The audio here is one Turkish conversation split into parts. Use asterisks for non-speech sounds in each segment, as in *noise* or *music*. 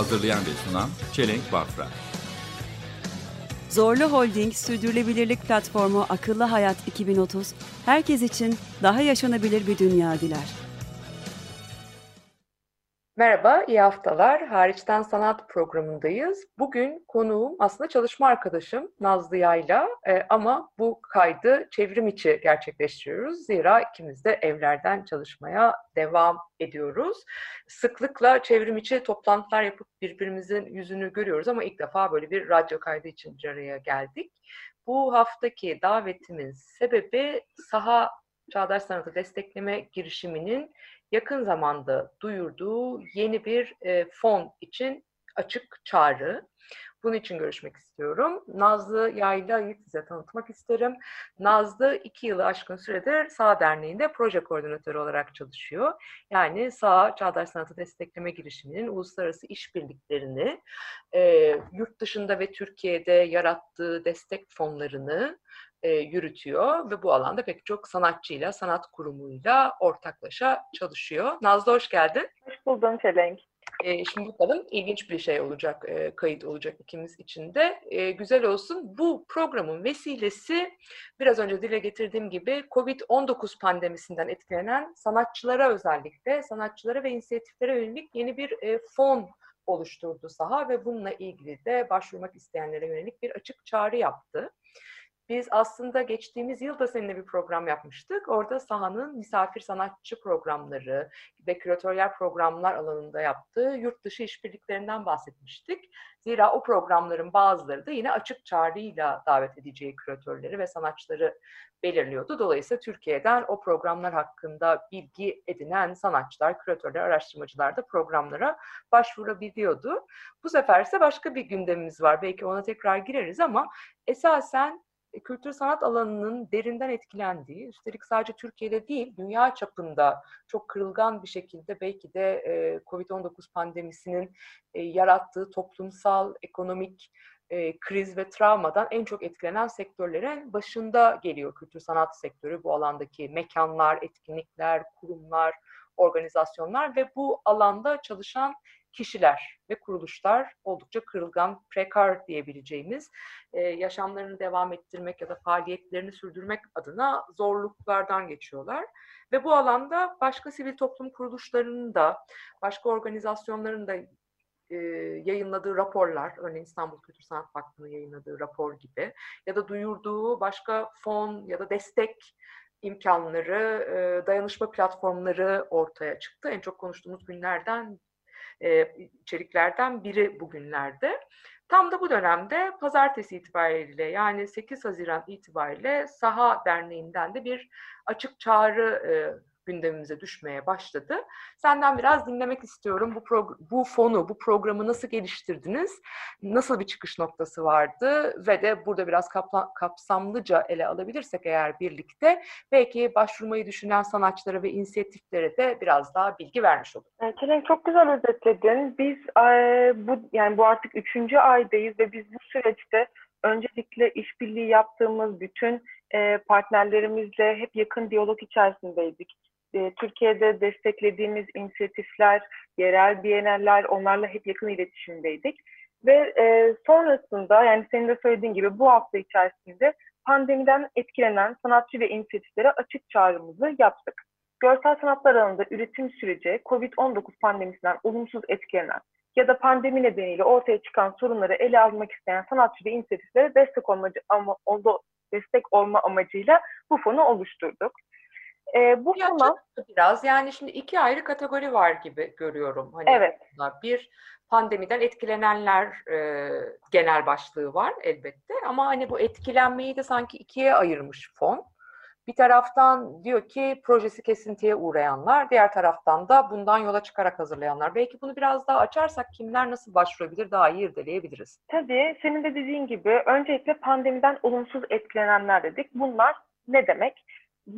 Hazırlayan ve sunan Çelenk Bafra. Zorlu Holding Sürdürülebilirlik Platformu Akıllı Hayat 2030, herkes için daha yaşanabilir bir dünya diler. Merhaba, iyi haftalar. Hariçten Sanat programındayız. Bugün konuğum aslında çalışma arkadaşım Nazlı Yayla Ee, ama bu kaydı çevrim içi gerçekleştiriyoruz. Zira ikimiz de evlerden çalışmaya devam ediyoruz. Sıklıkla çevrim içi toplantılar yapıp birbirimizin yüzünü görüyoruz ama ilk defa böyle bir radyo kaydı için bir araya geldik. Bu haftaki davetimin sebebi saha Çağdaş Sanatı Destekleme girişiminin yakın zamanda duyurduğu yeni bir e, fon için açık çağrı. Bunun için görüşmek istiyorum. Nazlı Yayla'yı size tanıtmak isterim. Nazlı iki yılı aşkın süredir Sağ Derneği'nde proje koordinatörü olarak çalışıyor. Yani Sağ Çağdaş Sanatı Destekleme girişiminin uluslararası işbirliklerini e, yurt dışında ve Türkiye'de yarattığı destek fonlarını e, yürütüyor ve bu alanda pek çok sanatçıyla, sanat kurumuyla ortaklaşa çalışıyor. Nazlı hoş geldin. Hoş buldum Çelenk. E, şimdi bakalım ilginç bir şey olacak, e, kayıt olacak ikimiz için de. E, güzel olsun. Bu programın vesilesi biraz önce dile getirdiğim gibi COVID-19 pandemisinden etkilenen sanatçılara özellikle, sanatçılara ve inisiyatiflere yönelik yeni bir e, fon oluşturdu saha ve bununla ilgili de başvurmak isteyenlere yönelik bir açık çağrı yaptı. Biz aslında geçtiğimiz yıl da seninle bir program yapmıştık. Orada sahanın misafir sanatçı programları ve küratöryel programlar alanında yaptığı yurt dışı işbirliklerinden bahsetmiştik. Zira o programların bazıları da yine açık çağrıyla davet edeceği küratörleri ve sanatçıları belirliyordu. Dolayısıyla Türkiye'den o programlar hakkında bilgi edinen sanatçılar, küratörler, araştırmacılar da programlara başvurabiliyordu. Bu sefer ise başka bir gündemimiz var. Belki ona tekrar gireriz ama esasen kültür sanat alanının derinden etkilendiği, üstelik sadece Türkiye'de değil, dünya çapında çok kırılgan bir şekilde belki de e, COVID-19 pandemisinin e, yarattığı toplumsal, ekonomik e, kriz ve travmadan en çok etkilenen sektörlerin başında geliyor kültür sanat sektörü. Bu alandaki mekanlar, etkinlikler, kurumlar, organizasyonlar ve bu alanda çalışan kişiler ve kuruluşlar oldukça kırılgan, prekar diyebileceğimiz e, yaşamlarını devam ettirmek ya da faaliyetlerini sürdürmek adına zorluklardan geçiyorlar. Ve bu alanda başka sivil toplum kuruluşlarının da, başka organizasyonların da e, yayınladığı raporlar, örneğin İstanbul Kültür Sanat Vakfı'nın yayınladığı rapor gibi ya da duyurduğu başka fon ya da destek imkanları, e, dayanışma platformları ortaya çıktı. En çok konuştuğumuz günlerden e, içeriklerden biri bugünlerde. Tam da bu dönemde pazartesi itibariyle yani 8 Haziran itibariyle Saha Derneği'nden de bir açık çağrı e, gündemimize düşmeye başladı. Senden biraz dinlemek istiyorum. Bu bu fonu, bu programı nasıl geliştirdiniz? Nasıl bir çıkış noktası vardı? Ve de burada biraz kapsamlıca ele alabilirsek eğer birlikte belki başvurmayı düşünen sanatçılara ve inisiyatiflere de biraz daha bilgi vermiş olur. Çelen çok güzel özetledin. Biz e, bu yani bu artık üçüncü aydayız ve biz bu süreçte öncelikle işbirliği yaptığımız bütün e, partnerlerimizle hep yakın diyalog içerisindeydik. E, Türkiye'de desteklediğimiz inisiyatifler, yerel biyeneller onlarla hep yakın iletişimdeydik. Ve e, sonrasında yani senin de söylediğin gibi bu hafta içerisinde pandemiden etkilenen sanatçı ve inisiyatiflere açık çağrımızı yaptık. Görsel sanatlar alanında üretim süreci COVID-19 pandemisinden olumsuz etkilenen ya da pandemi nedeniyle ortaya çıkan sorunları ele almak isteyen sanatçı ve inisiyatiflere destek olmacı ama destek olma amacıyla bu fonu oluşturduk. E, bu fona biraz yani şimdi iki ayrı kategori var gibi görüyorum. Hani evet. Bir pandemiden etkilenenler e, genel başlığı var elbette ama hani bu etkilenmeyi de sanki ikiye ayırmış fon. Bir taraftan diyor ki projesi kesintiye uğrayanlar, diğer taraftan da bundan yola çıkarak hazırlayanlar. Belki bunu biraz daha açarsak kimler nasıl başvurabilir daha iyi irdeleyebiliriz. Tabii senin de dediğin gibi öncelikle pandemiden olumsuz etkilenenler dedik. Bunlar ne demek?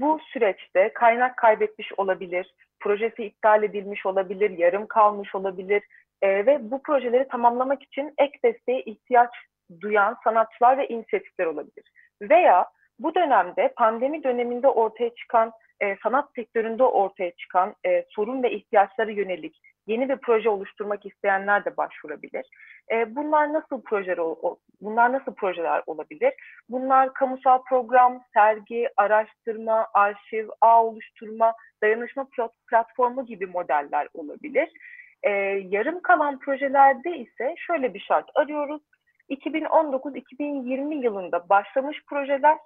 Bu süreçte kaynak kaybetmiş olabilir, projesi iptal edilmiş olabilir, yarım kalmış olabilir e, ve bu projeleri tamamlamak için ek desteğe ihtiyaç duyan sanatçılar ve inisiyatifler olabilir. Veya bu dönemde pandemi döneminde ortaya çıkan e, sanat sektöründe ortaya çıkan e, sorun ve ihtiyaçlara yönelik yeni bir proje oluşturmak isteyenler de başvurabilir. E, bunlar nasıl projeler bunlar nasıl projeler olabilir? Bunlar kamusal program, sergi, araştırma, arşiv, ağ oluşturma, dayanışma platformu gibi modeller olabilir. E, yarım kalan projelerde ise şöyle bir şart arıyoruz. 2019-2020 yılında başlamış projeler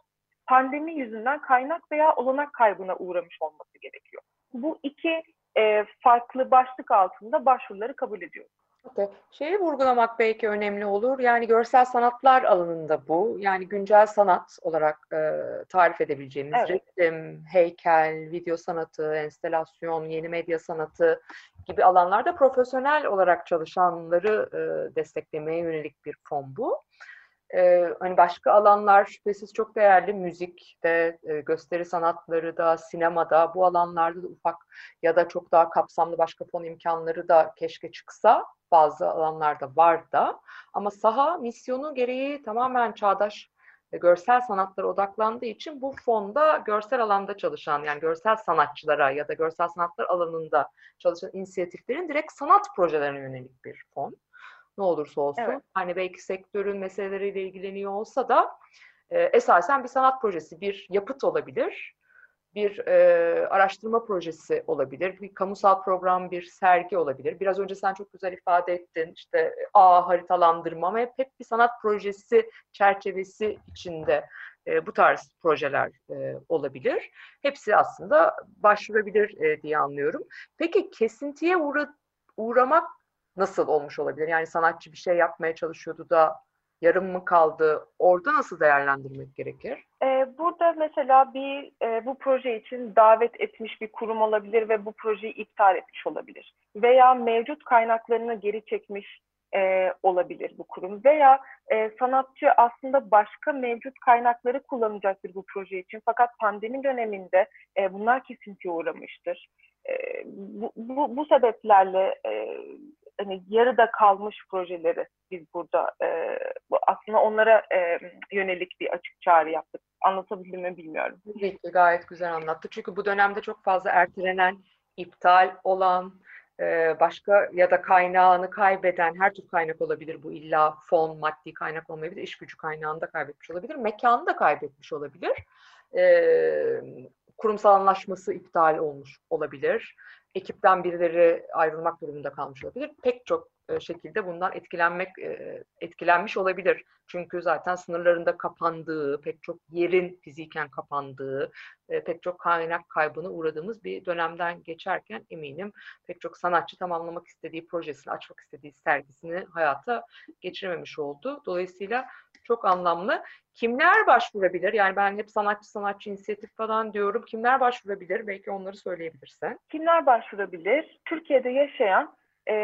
pandemi yüzünden kaynak veya olanak kaybına uğramış olması gerekiyor. Bu iki e, farklı başlık altında başvuruları kabul ediyoruz. Okay. Şeyi vurgulamak belki önemli olur. Yani görsel sanatlar alanında bu. Yani güncel sanat olarak e, tarif edebileceğimiz evet. resim, heykel, video sanatı, enstelasyon, yeni medya sanatı gibi alanlarda profesyonel olarak çalışanları e, desteklemeye yönelik bir fon bu. Ee, hani başka alanlar şüphesiz çok değerli. Müzikte, e, gösteri sanatları da, sinemada bu alanlarda da ufak ya da çok daha kapsamlı başka fon imkanları da keşke çıksa. Bazı alanlarda var da. Ama saha misyonu gereği tamamen çağdaş e, görsel sanatlara odaklandığı için bu fonda görsel alanda çalışan yani görsel sanatçılara ya da görsel sanatlar alanında çalışan inisiyatiflerin direkt sanat projelerine yönelik bir fon ne olursa olsun. Evet. Hani belki sektörün meseleleriyle ilgileniyor olsa da e, esasen bir sanat projesi, bir yapıt olabilir. Bir e, araştırma projesi olabilir, bir kamusal program, bir sergi olabilir. Biraz önce sen çok güzel ifade ettin, işte ağ haritalandırma ama hep, hep bir sanat projesi çerçevesi içinde e, bu tarz projeler e, olabilir. Hepsi aslında başvurabilir e, diye anlıyorum. Peki kesintiye uğra uğramak nasıl olmuş olabilir? Yani sanatçı bir şey yapmaya çalışıyordu da yarım mı kaldı? Orada nasıl değerlendirmek gerekir? Ee, burada mesela bir e, bu proje için davet etmiş bir kurum olabilir ve bu projeyi iptal etmiş olabilir. Veya mevcut kaynaklarını geri çekmiş e, olabilir bu kurum. Veya e, sanatçı aslında başka mevcut kaynakları kullanacaktır bu proje için. Fakat pandemi döneminde e, bunlar kesintiye uğramıştır. E, bu, bu, bu sebeplerle e, hani yarıda kalmış projeleri biz burada e, aslında onlara e, yönelik bir açık çağrı yaptık. Anlatabildim mi bilmiyorum. Tabii gayet güzel anlattı. Çünkü bu dönemde çok fazla ertelenen, iptal olan, e, başka ya da kaynağını kaybeden her tür kaynak olabilir bu illa fon, maddi kaynak olmayabilir, iş gücü kaynağını da kaybetmiş olabilir, mekanı da kaybetmiş olabilir. E, kurumsal anlaşması iptal olmuş olabilir ekipten birileri ayrılmak durumunda kalmış olabilir. Pek çok e, şekilde bundan etkilenmek e, etkilenmiş olabilir. Çünkü zaten sınırlarında kapandığı, pek çok yerin fiziken kapandığı, e, pek çok kaynak kaybına uğradığımız bir dönemden geçerken eminim pek çok sanatçı tamamlamak istediği projesini, açmak istediği sergisini hayata geçirememiş oldu. Dolayısıyla çok anlamlı. Kimler başvurabilir? Yani ben hep sanatçı sanatçı inisiyatif falan diyorum. Kimler başvurabilir? Belki onları söyleyebilirsen. Kimler başvurabilir? Türkiye'de yaşayan e,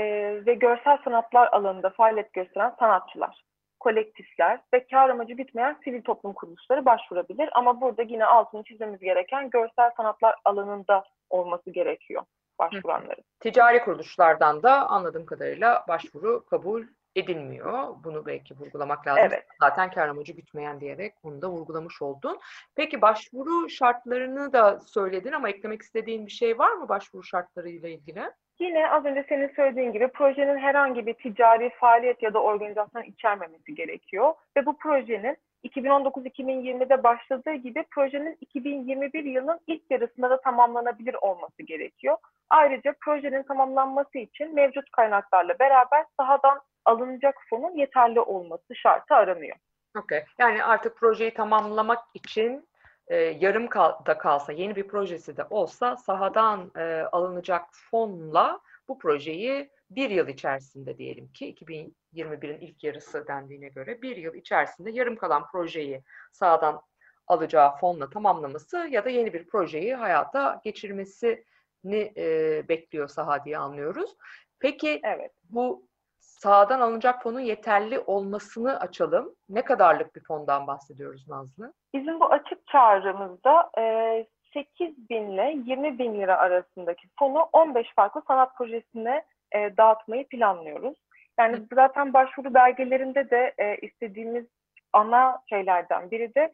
ve görsel sanatlar alanında faaliyet gösteren sanatçılar, kolektifler ve kar amacı bitmeyen sivil toplum kuruluşları başvurabilir. Ama burada yine altını çizmemiz gereken görsel sanatlar alanında olması gerekiyor başvuranların. Ticari kuruluşlardan da anladığım kadarıyla başvuru kabul edilmiyor. Bunu belki vurgulamak lazım. Evet. Zaten kar amacı bitmeyen diyerek bunu da vurgulamış oldun. Peki başvuru şartlarını da söyledin ama eklemek istediğin bir şey var mı başvuru şartlarıyla ilgili? Yine az önce senin söylediğin gibi projenin herhangi bir ticari faaliyet ya da organizasyon içermemesi gerekiyor. Ve bu projenin 2019-2020'de başladığı gibi projenin 2021 yılının ilk yarısında da tamamlanabilir olması gerekiyor. Ayrıca projenin tamamlanması için mevcut kaynaklarla beraber sahadan alınacak fonun yeterli olması şartı aranıyor. Okay. Yani artık projeyi tamamlamak için e, yarım da kalsa, yeni bir projesi de olsa sahadan e, alınacak fonla bu projeyi bir yıl içerisinde diyelim ki 2021'in ilk yarısı dendiğine göre bir yıl içerisinde yarım kalan projeyi sahadan alacağı fonla tamamlaması ya da yeni bir projeyi hayata geçirmesini e, bekliyor saha diye anlıyoruz. Peki Evet. bu sahadan alınacak fonun yeterli olmasını açalım. Ne kadarlık bir fondan bahsediyoruz Nazlı? Bizim bu açık çağrımızda e, 8 bin ile 20 bin lira arasındaki fonu 15 farklı sanat projesine e, dağıtmayı planlıyoruz. Yani zaten başvuru belgelerinde de e, istediğimiz ana şeylerden biri de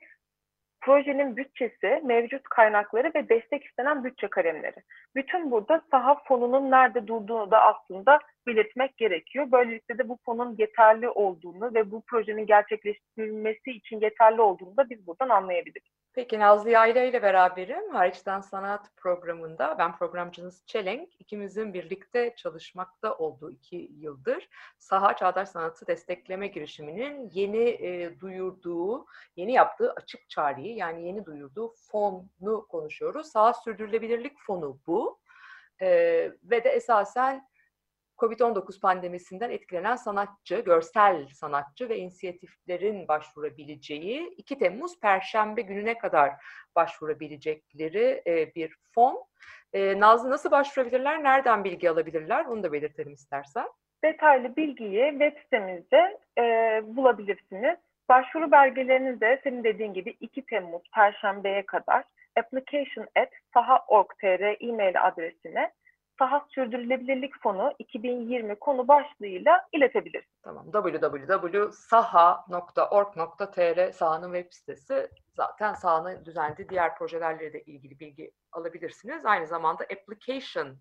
projenin bütçesi, mevcut kaynakları ve destek istenen bütçe kalemleri. Bütün burada saha fonunun nerede durduğunu da aslında belirtmek gerekiyor. Böylelikle de bu fonun yeterli olduğunu ve bu projenin gerçekleştirilmesi için yeterli olduğunu da biz buradan anlayabiliriz. Peki Nazlı Yayla ile beraberim. Hariçten Sanat programında ben programcınız Çelenk. ikimizin birlikte çalışmakta olduğu iki yıldır Saha Çağdaş Sanatı Destekleme Girişimi'nin yeni e, duyurduğu, yeni yaptığı açık çağrıyı yani yeni duyurduğu fonu konuşuyoruz. Saha Sürdürülebilirlik Fonu bu. E, ve de esasen Covid-19 pandemisinden etkilenen sanatçı, görsel sanatçı ve inisiyatiflerin başvurabileceği 2 Temmuz Perşembe gününe kadar başvurabilecekleri e, bir fon. E, Nazlı nasıl başvurabilirler, nereden bilgi alabilirler onu da belirtelim istersen. Detaylı bilgiyi web sitemizde e, bulabilirsiniz. Başvuru belgelerini de senin dediğin gibi 2 Temmuz Perşembe'ye kadar application at saha.org.tr e-mail adresine Saha Sürdürülebilirlik Fonu 2020 konu başlığıyla iletebilirsiniz. Tamam. www.saha.org.tr sahanın web sitesi. Zaten sahanın düzenlediği diğer projelerle de ilgili bilgi alabilirsiniz. Aynı zamanda application at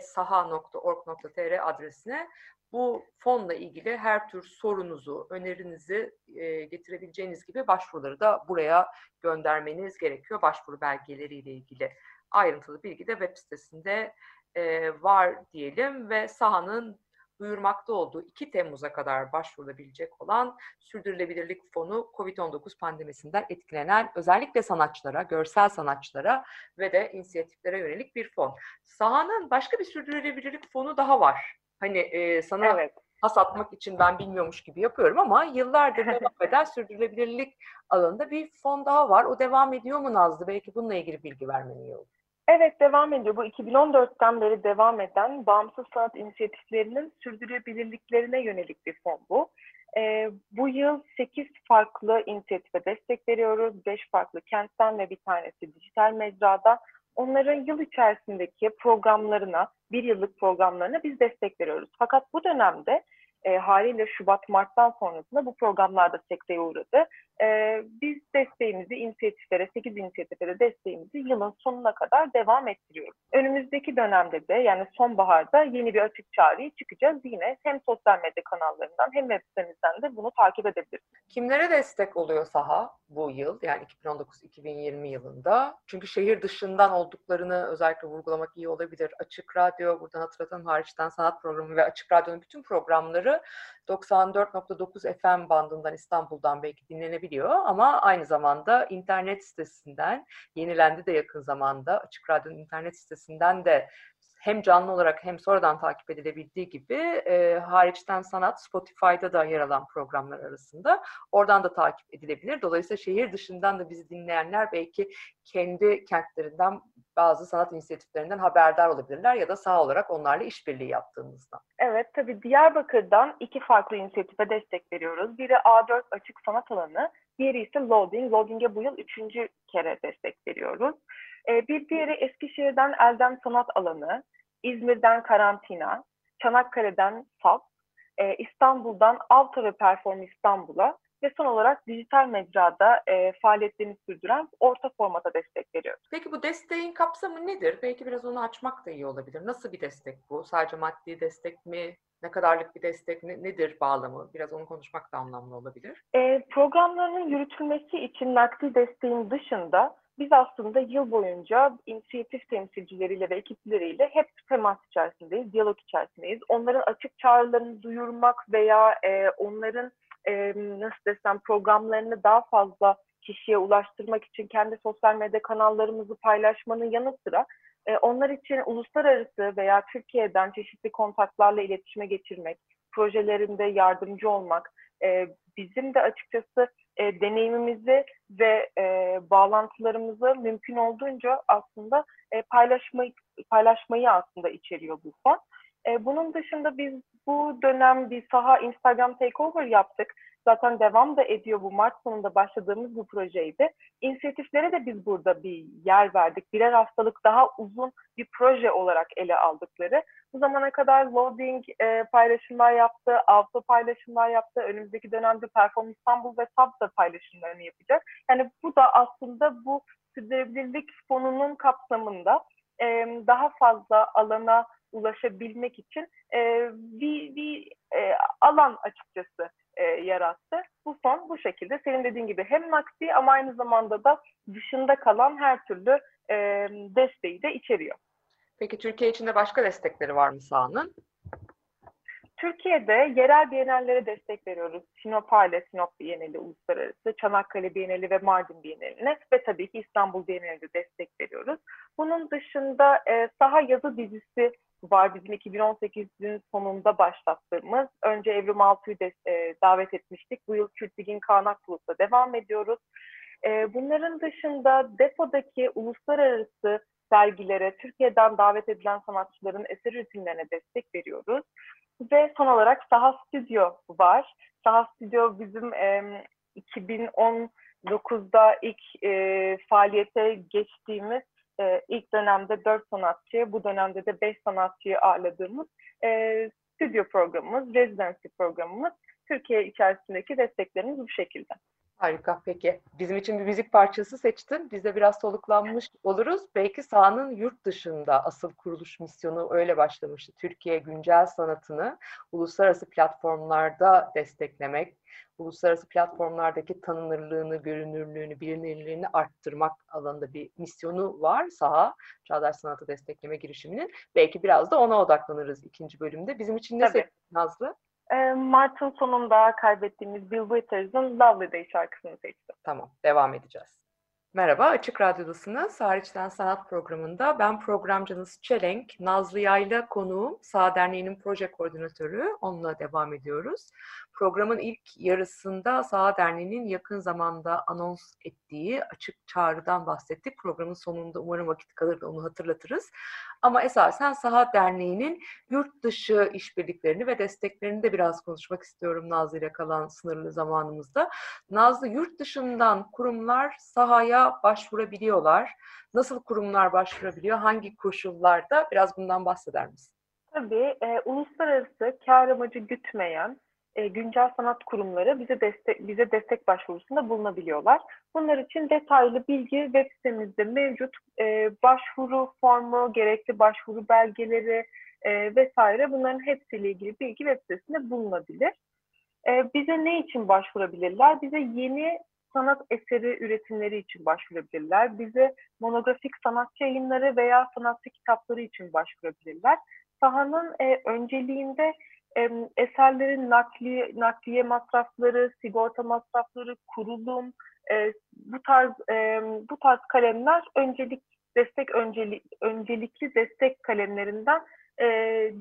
saha.org.tr adresine bu fonla ilgili her tür sorunuzu, önerinizi e, getirebileceğiniz gibi başvuruları da buraya göndermeniz gerekiyor. Başvuru belgeleriyle ilgili ayrıntılı bilgi de web sitesinde e, var diyelim ve sahanın duyurmakta olduğu 2 Temmuz'a kadar başvurulabilecek olan Sürdürülebilirlik Fonu COVID-19 pandemisinden etkilenen özellikle sanatçılara, görsel sanatçılara ve de inisiyatiflere yönelik bir fon. Sahanın başka bir sürdürülebilirlik fonu daha var. Hani e, sana Evet. has atmak için ben bilmiyormuş gibi yapıyorum ama yıllardır devam *laughs* eden sürdürülebilirlik alanında bir fon daha var. O devam ediyor mu Nazlı? Belki bununla ilgili bilgi vermen iyi olur. Evet devam ediyor. Bu 2014'ten beri devam eden bağımsız sanat inisiyatiflerinin sürdürülebilirliklerine yönelik bir fon bu. Ee, bu yıl 8 farklı inisiyatife destek veriyoruz. 5 farklı kentten ve bir tanesi dijital mecrada. Onların yıl içerisindeki programlarına, bir yıllık programlarına biz destek veriyoruz. Fakat bu dönemde e, haliyle Şubat-Mart'tan sonrasında bu programlar da sekteye uğradı. E, biz desteğimizi inisiyatiflere, 8 inisiyatife de desteğimizi yılın sonuna kadar devam ettiriyoruz. Önümüzdeki dönemde de yani sonbaharda yeni bir açık çağrıyı çıkacağız. Yine hem sosyal medya kanallarından hem web sitemizden de bunu takip edebilirsiniz. Kimlere destek oluyor saha bu yıl yani 2019-2020 yılında? Çünkü şehir dışından olduklarını özellikle vurgulamak iyi olabilir. Açık Radyo, buradan hatırlatalım hariçten sanat programı ve Açık Radyo'nun bütün programları 94.9 FM bandından İstanbul'dan belki dinlenebiliyor ama aynı zamanda internet sitesinden yenilendi de yakın zamanda Açık Radyo'nun internet sitesinden de hem canlı olarak hem sonradan takip edilebildiği gibi e, hariçten sanat Spotify'da da yer alan programlar arasında oradan da takip edilebilir. Dolayısıyla şehir dışından da bizi dinleyenler belki kendi kentlerinden bazı sanat inisiyatiflerinden haberdar olabilirler ya da sağ olarak onlarla işbirliği yaptığımızdan. Evet tabii Diyarbakır'dan iki farklı inisiyatife destek veriyoruz. Biri A4 Açık Sanat Alanı, diğeri ise Loading. Loading'e bu yıl üçüncü kere destek veriyoruz. Ee, bir diğeri Eskişehir'den Eldem Sanat Alanı, İzmir'den Karantina, Çanakkale'den SAP, e, İstanbul'dan Avta ve Perform İstanbul'a ve son olarak dijital mecrada e, faaliyetlerini sürdüren orta formata destek veriyoruz. Peki bu desteğin kapsamı nedir? Belki biraz onu açmak da iyi olabilir. Nasıl bir destek bu? Sadece maddi destek mi? Ne kadarlık bir destek? Ne, nedir bağlamı? Biraz onu konuşmak da anlamlı olabilir. E, programların yürütülmesi için nakdi desteğin dışında biz aslında yıl boyunca inisiyatif temsilcileriyle ve ekipleriyle hep temas içerisindeyiz, diyalog içerisindeyiz. Onların açık çağrılarını duyurmak veya e, onların e, nasıl desem programlarını daha fazla kişiye ulaştırmak için kendi sosyal medya kanallarımızı paylaşmanın yanı sıra e, onlar için uluslararası veya Türkiye'den çeşitli kontaklarla iletişime geçirmek, projelerinde yardımcı olmak, e, bizim de açıkçası e, deneyimimizi ve e, bağlantılarımızı mümkün olduğunca aslında e, paylaşmayı paylaşmayı aslında içeriyor bu fon. E, bunun dışında biz bu dönem bir saha Instagram takeover yaptık. Zaten devam da ediyor bu Mart sonunda başladığımız bu projeydi. İnisiyatiflere de biz burada bir yer verdik. Birer haftalık daha uzun bir proje olarak ele aldıkları. Bu zamana kadar loading e, paylaşımlar yaptı, auto paylaşımlar yaptı. Önümüzdeki dönemde Perform İstanbul ve SAB da paylaşımlarını yapacak. Yani bu da aslında bu sürdürülebilirlik fonunun kapsamında e, daha fazla alana ulaşabilmek için e, bir, bir e, alan açıkçası e, yarattı. Bu fon bu şekilde senin dediğin gibi hem nakdi ama aynı zamanda da dışında kalan her türlü e, desteği de içeriyor. Peki Türkiye içinde başka destekleri var mı sahanın? Türkiye'de yerel bienallere destek veriyoruz. Sinopale, Sinop Bienali Uluslararası, Çanakkale Bienali ve Mardin Bienali'ne ve tabii ki İstanbul Bienali'ne destek veriyoruz. Bunun dışında e, saha yazı dizisi var bizim 2018'in sonunda başlattığımız. Önce Evrim Altu'yu de, e, davet etmiştik. Bu yıl Kültigin Kağnak Plus'ta devam ediyoruz. E, bunların dışında depodaki uluslararası sergilere, Türkiye'den davet edilen sanatçıların eser üretimlerine destek veriyoruz. Ve son olarak Saha Stüdyo var. Saha Stüdyo bizim e, 2019'da ilk e, faaliyete geçtiğimiz e, ilk dönemde 4 sanatçı, bu dönemde de 5 sanatçıyı ağırladığımız e, stüdyo programımız, residency programımız. Türkiye içerisindeki desteklerimiz bu şekilde. Harika peki. Bizim için bir müzik parçası seçtin. Biz de biraz soluklanmış oluruz. Belki sahanın yurt dışında asıl kuruluş misyonu öyle başlamıştı. Türkiye güncel sanatını uluslararası platformlarda desteklemek, uluslararası platformlardaki tanınırlığını, görünürlüğünü, bilinirliğini arttırmak alanında bir misyonu var saha, Çağdaş Sanatı Destekleme girişiminin. Belki biraz da ona odaklanırız ikinci bölümde. Bizim için ne seçtin Nazlı? E, Mart'ın sonunda kaybettiğimiz Bill Withers'ın Lovely Day şarkısını seçtim. Tamam, devam edeceğiz. Merhaba, Açık Radyo'dasınız. Hariçten Sanat programında ben programcınız Çelenk, Nazlı Yayla konuğum, Sağ Derneği'nin proje koordinatörü. Onunla devam ediyoruz. Programın ilk yarısında Sağ Derneği'nin yakın zamanda anons ettiği açık çağrıdan bahsettik. Programın sonunda umarım vakit kalır da onu hatırlatırız. Ama esasen Saha Derneği'nin yurt dışı işbirliklerini ve desteklerini de biraz konuşmak istiyorum Nazlı ile kalan sınırlı zamanımızda. Nazlı yurt dışından kurumlar sahaya başvurabiliyorlar. Nasıl kurumlar başvurabiliyor? Hangi koşullarda? Biraz bundan bahseder misin? Tabii e, uluslararası kar amacı gütmeyen e, güncel sanat kurumları bize destek bize destek başvurusunda bulunabiliyorlar. Bunlar için detaylı bilgi web sitemizde mevcut. E, başvuru formu, gerekli başvuru belgeleri e, vesaire bunların hepsiyle ilgili bilgi web sitesinde bulunabilir. E, bize ne için başvurabilirler? Bize yeni sanat eseri üretimleri için başvurabilirler. Bize monografik sanatçı yayınları veya sanatçı kitapları için başvurabilirler. Sahanın e, önceliğinde eserlerin nakli, nakliye masrafları, sigorta masrafları, kurulum, e, bu tarz bu tarz kalemler öncelik destek öncelik, öncelikli destek kalemlerinden e,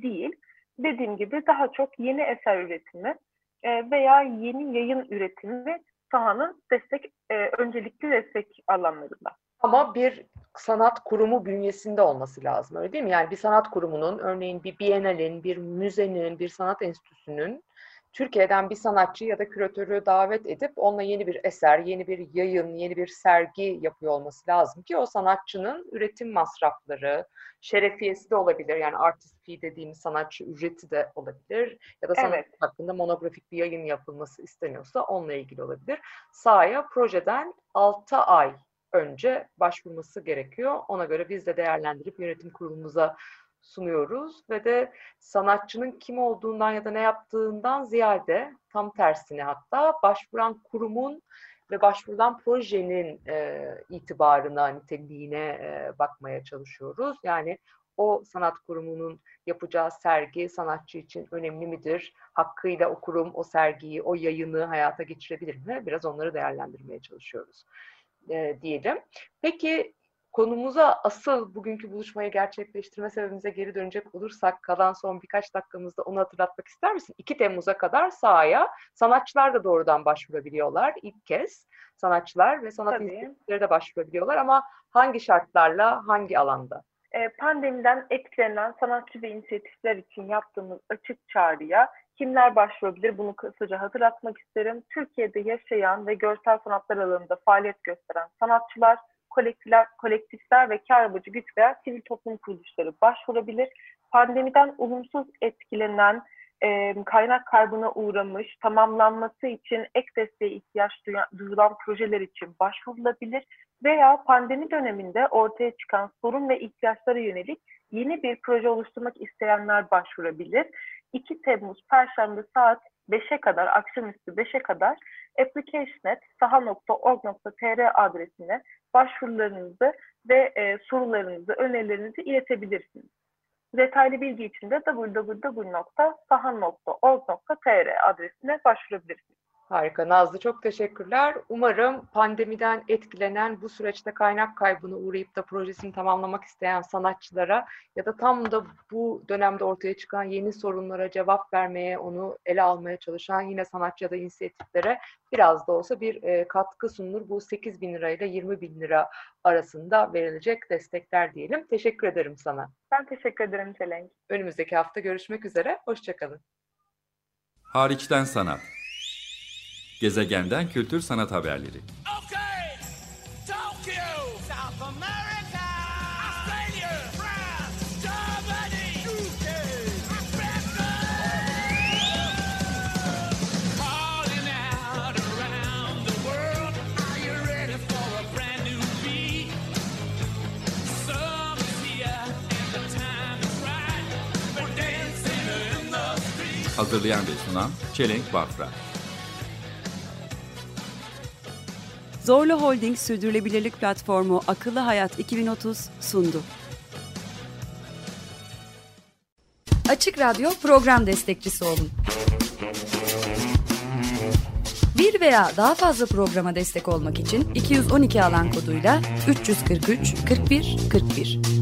değil. Dediğim gibi daha çok yeni eser üretimi e, veya yeni yayın üretimi sahanın destek öncelikli destek alanlarında. Ama bir sanat kurumu bünyesinde olması lazım öyle değil mi? Yani bir sanat kurumunun örneğin bir Biennale'nin, bir müzenin, bir sanat enstitüsünün Türkiye'den bir sanatçı ya da küratörü davet edip onunla yeni bir eser, yeni bir yayın, yeni bir sergi yapıyor olması lazım ki o sanatçının üretim masrafları, şerefiyesi de olabilir. Yani artist fee dediğimiz sanatçı ücreti de olabilir. Ya da sanat Evet. hakkında monografik bir yayın yapılması isteniyorsa onunla ilgili olabilir. Sahaya projeden 6 ay önce başvurması gerekiyor. Ona göre biz de değerlendirip yönetim kurulumuza sunuyoruz ve de sanatçının kim olduğundan ya da ne yaptığından ziyade tam tersine hatta başvuran kurumun ve başvurulan projenin e, itibarına, niteliğine e, bakmaya çalışıyoruz. Yani o sanat kurumunun yapacağı sergi sanatçı için önemli midir? Hakkıyla o kurum o sergiyi, o yayını hayata geçirebilir mi? Biraz onları değerlendirmeye çalışıyoruz e, diyelim. Peki konumuza asıl bugünkü buluşmayı gerçekleştirme sebebimize geri dönecek olursak kalan son birkaç dakikamızda onu hatırlatmak ister misin? 2 Temmuz'a kadar sahaya sanatçılar da doğrudan başvurabiliyorlar ilk kez. Sanatçılar ve sanat inisiyatifleri de başvurabiliyorlar ama hangi şartlarla, hangi alanda? E, pandemiden etkilenen sanatçı ve inisiyatifler için yaptığımız açık çağrıya kimler başvurabilir bunu kısaca hatırlatmak isterim. Türkiye'de yaşayan ve görsel sanatlar alanında faaliyet gösteren sanatçılar, kolektifler, kolektifler ve kar amacı güç veya sivil toplum kuruluşları başvurabilir. Pandemiden olumsuz etkilenen, e, kaynak kaybına uğramış, tamamlanması için ek desteğe ihtiyaç duyulan projeler için başvurulabilir veya pandemi döneminde ortaya çıkan sorun ve ihtiyaçlara yönelik yeni bir proje oluşturmak isteyenler başvurabilir. 2 Temmuz Perşembe saat 5'e kadar, akşamüstü 5'e kadar application.saha.org.tr adresine başvurularınızı ve e, sorularınızı, önerilerinizi iletebilirsiniz. Detaylı bilgi için de www.saha.org.tr adresine başvurabilirsiniz. Harika Nazlı çok teşekkürler. Umarım pandemiden etkilenen bu süreçte kaynak kaybına uğrayıp da projesini tamamlamak isteyen sanatçılara ya da tam da bu dönemde ortaya çıkan yeni sorunlara cevap vermeye, onu ele almaya çalışan yine sanatçı ya da inisiyatiflere biraz da olsa bir e, katkı sunulur. Bu 8 bin lirayla 20 bin lira arasında verilecek destekler diyelim. Teşekkür ederim sana. Ben teşekkür ederim Çelenk. Önümüzdeki hafta görüşmek üzere. Hoşçakalın. Hariçten sanat. Gezegenden kültür sanat haberleri. Okay, Tokyo, South America, Australia, France, Germany, UK, Africa. Calling out around the world, are you ready for a brand new beat? Summer's here and the time is right. We're dancing in the street. Hazırlayan ve sunan Çelenk Bafra. Zorlu Holding Sürdürülebilirlik Platformu Akıllı Hayat 2030 sundu. Açık Radyo program destekçisi olun. Bir veya daha fazla programa destek olmak için 212 alan koduyla 343 41 41